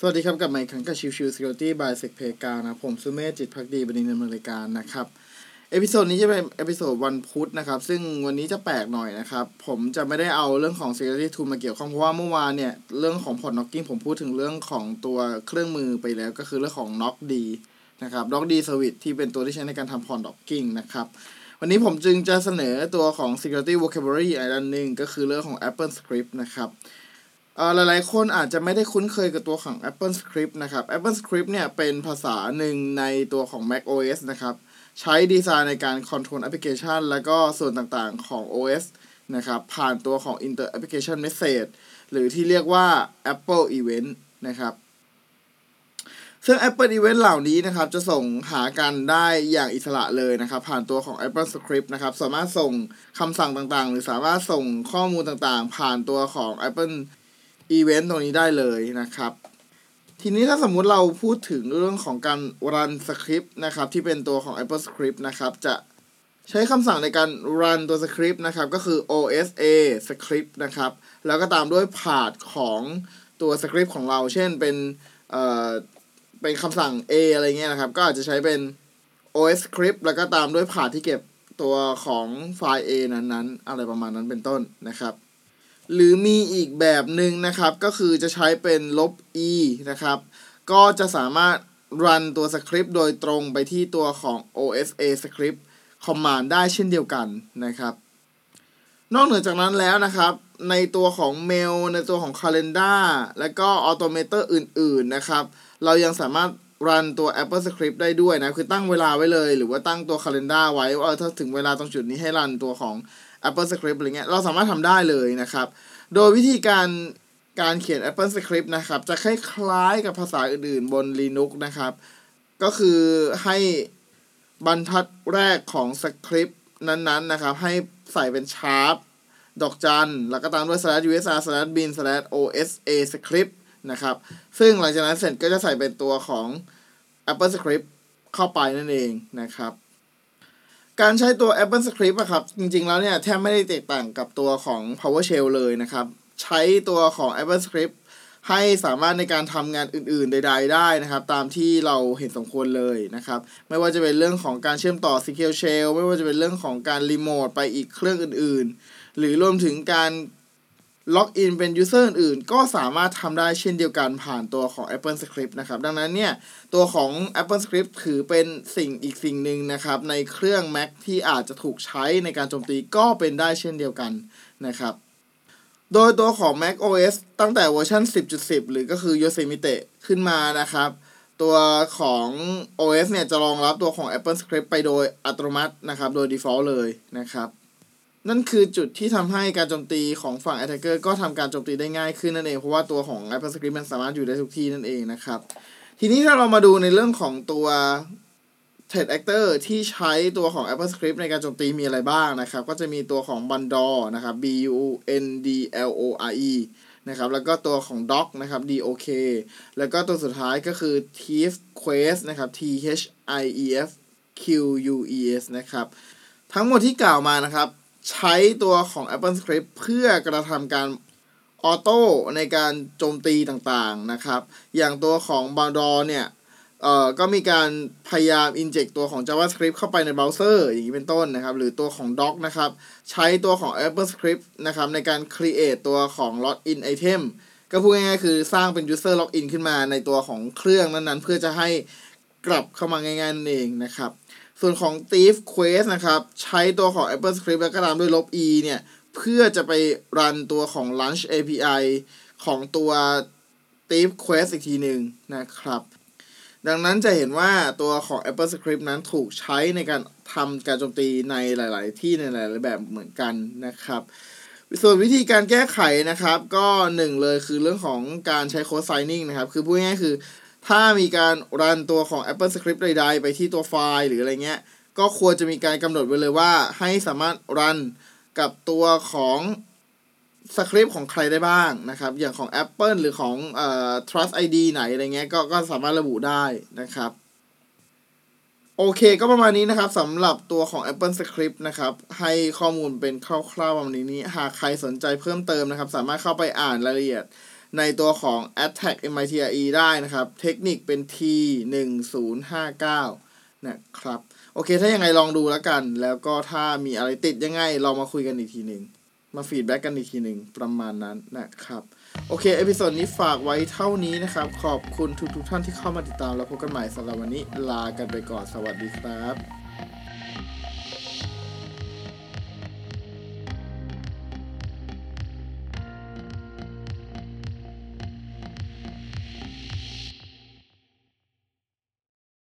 สวัสดีครับกลับมาอีกครั้งกับชิวชิว Security by s e c p a กานะผมสุเมธจิตภักดีบดินทร์รายการนะครับ episode นี้จะเป็นเอพิโซดวันพุธนะครับ ซึ่งวันนี้จะแปลกหน่อยนะครับ ผมจะไม่ได้เอาเรื่องของ Security Tool มาเกี่ยวข้อง เพราะว่าเมื่อวานเนี่ย เรื่องของ Port Knocking ผมพูดถึงเรื่องของตัวเครื่องมือไปแล้วก็คือเรื่องของ Knock D นะครับ Knock D Service ที่เป็นตัวที่ใช้ในการทำ Port Knocking นะครับวันนี้ผมจึงจะเสนอตัวของ Security Vocabulary อีกอันหนึ่งก็คือเรื่องของ Apple Script นะครับ หลายๆ คนอาจจะไม่ได้คุ้นเคยกับตัวของ Apple Script นะครับ Apple Script เนี่ยเป็นภาษาหนึ่งในตัวของ Mac OS นะครับ ใช้ดีไซน์ในการคอนโทรลแอปพลิเคชัน แล้วก็ส่วนต่างๆของ OS นะครับ ผ่านตัวของ Inter Application Message หรือที่เรียกว่า Apple Event นะครับ ซึ่ง Apple Event เหล่านี้นะครับ จะส่งหากันได้อย่างอิสระเลยนะครับ ผ่านตัวของ Apple Script นะครับ สามารถส่งคำสั่งต่างๆ หรือสามารถส่งข้อมูลต่างๆ ผ่านตัวของ Apple อีเวนต์ตรงนี้ได้เลยนะครับ ทีนี้ถ้าสมมุติเราพูดถึงเรื่องของการรันสคริปต์นะครับ ที่เป็นตัวของ Apple Script นะครับ จะใช้คำสั่งในการรันตัวสคริปต์นะครับ ก็คือ OSA script นะครับ แล้วก็ตามด้วยพาดของตัวสคริปต์ของเรา เช่นเป็นเอ่อเป็นคำสั่ง A อะไรเงี้ยนะครับ ก็อาจจะใช้เป็น OS script แล้วก็ตามด้วยพาดที่เก็บตัวของไฟล์ A นั้นๆ อะไรประมาณนั้นเป็นต้นนะครับ หรือมีอีกแบบหนึ่งนะครับ ก็คือจะใช้เป็นลบ e นะครับ ก็จะสามารถรันตัวสคริปต์โดยตรงไปที่ตัวของ OSA script command ได้เช่นเดียวกันนะครับ นอกเหนือจากนั้นแล้วนะครับ ในตัวของ Mail ในตัวของ Calendar และก็ Automator อื่น ๆ นะครับ เรายังสามารถรันตัว Apple Script ได้ด้วยนะ คือตั้งเวลาไว้เลย หรือว่าตั้งตัว Calendar ไว้ว่าถ้าถึงเวลาตรงจุดนี้ให้รันตัวของ Apple Script อะไรเงี้ยเราสามารถทำได้เลยนะครับ โดยวิธีการการเขียน Apple Script นะครับ จะคล้ายๆกับภาษาอื่นๆบน Linux นะครับ ก็คือให้บรรทัดแรกของสคริปต์นั้นๆนะครับ ให้ใส่เป็นชาร์ปดอกจัน แล้วก็ตามด้วย slash usr slash bin slash osa script นะครับ ซึ่งหลังจากนั้นเสร็จก็จะใส่เป็นตัวของ Apple Script เข้าไปนั่นเองนะครับ การใช้ตัว Apple Script อะครับ จริงๆแล้วเนี่ยแทบไม่ได้แตกต่างกับตัวของ PowerShell เลยนะครับ ใช้ตัวของ Apple Script ให้สามารถในการทำงานอื่นๆ ใด ๆ ได้นะครับ ตามที่เราเห็นสมควรเลยนะครับ ไม่ว่าจะเป็นเรื่องของการเชื่อมต่อ SQL Shell ไม่ว่าจะเป็นเรื่องของการรีโมทไปอีกเครื่องอื่นๆ หรือรวมถึงการ login เป็น user อื่นก็สามารถทำได้เช่นเดียวกันผ่านตัวของ Apple Script นะครับ ดังนั้นเนี่ย ตัวของ Apple Script ถือเป็นสิ่งอีกสิ่งหนึ่งนะครับ ในเครื่อง Mac ที่อาจจะถูกใช้ในการโจมตีก็เป็นได้เช่นเดียวกันนะครับ โดยตัวของ Mac OS ตั้งแต่เวอร์ชัน10.10 หรือก็คือ Yosemite ขึ้นมานะครับ ตัวของ OS เนี่ยจะรองรับตัวของ Apple Script ไปโดยอัตโนมัตินะครับ โดย default เลยนะครับ นั่นคือจุดที่ทำให้การโจมตีของฝั่ง attacker ก็ทำการโจมตีได้ง่ายขึ้นนั่นเอง เพราะว่าตัวของ Apple Script มันสามารถอยู่ได้ทุกที่นั่นเองนะครับ ทีนี้ถ้าเรามาดูในเรื่องของตัว threat actor ที่ใช้ตัวของ Apple Script ในการโจมตีมีอะไรบ้างนะครับ ก็จะมีตัวของ Bundle นะครับ B U N D L O R E นะครับแล้วก็ตัวของ Doc นะครับ D O K แล้วก็ตัวสุดท้ายก็คือ Thief Quest นะครับ T H I E F Q U E S นะครับ ทั้งหมดที่กล่าวมานะครับ ใช้ตัวของ Apple Script เพื่อกระทำการออโต้ในการโจมตีต่างๆนะครับ อย่างตัวของ b a d o เนี่ยเอ่อก็มีการพยายาม inject ตัวของ JavaScript เข้าไปในเบราว์เซอร์อย่างนี้เป็นต้นนะครับ หรือตัวของ Doc นะครับ ใช้ตัวของ Apple Script นะครับในการ create ตัวของ login item ก็พูดง่ายๆคือสร้างเป็น user login ขึ้นมาในตัวของเครื่องนั้นๆ เพื่อจะให้กลับเข้ามาง่ายๆนั่นเองนะครับ ส่วนของ Thief Quest นะครับ ใช้ตัวของ Apple Script แล้วก็ตามด้วยลบ e เนี่ย เพื่อจะไปรันตัวของ Launch API ของตัว Thief Quest อีกทีหนึ่งนะครับ ดังนั้นจะเห็นว่าตัวของ Apple Script นั้นถูกใช้ในการทำการโจมตีในหลาย ๆ ที่ในหลาย ๆ แบบเหมือนกันนะครับส่วนวิธีการแก้ไขนะครับ ก็หนึ่งเลยคือเรื่องของการใช้โค้ด signing นะครับ คือพูดง่ายๆคือ ถ้ามีการรันตัวของ Apple Script ใดๆ ไปที่ตัวไฟล์หรืออะไรเงี้ย ก็ควรจะมีการกำหนดไว้เลยว่า ให้สามารถรันกับตัวของสคริปต์ของใครได้บ้างนะครับ อย่างของ Apple หรือของเอ่อ Trust ID ไหนอะไรเงี้ยก็ก็สามารถระบุได้นะครับ โอเคก็ประมาณนี้นะครับสำหรับตัวของ Apple Script นะครับ ให้ข้อมูลเป็นคคร่าวๆประมาณนี้ หากใครสนใจเพิ่มเติมนะครับ สามารถเข้าไปอ่านรายละเอียด ในตัวของ Attack MITRE ได้นะครับ เทคนิคเป็น T 1 0 5 9นะครับ โอเค ถ้ายังไงลองดูแล้วกัน แล้วก็ถ้ามีอะไรติดยังไง เรามาคุยกันอีกทีหนึ่ง มา feedback กันอีกทีหนึ่งประมาณนั้นนะครับ โอเค episode นี้ฝากไว้เท่านี้นะครับ ขอบคุณทุกทุกๆท่านที่เข้ามาติดตามแล้วพบกันใหม่สำหรับวันนี้ ลากันไปก่อน สวัสดีครับ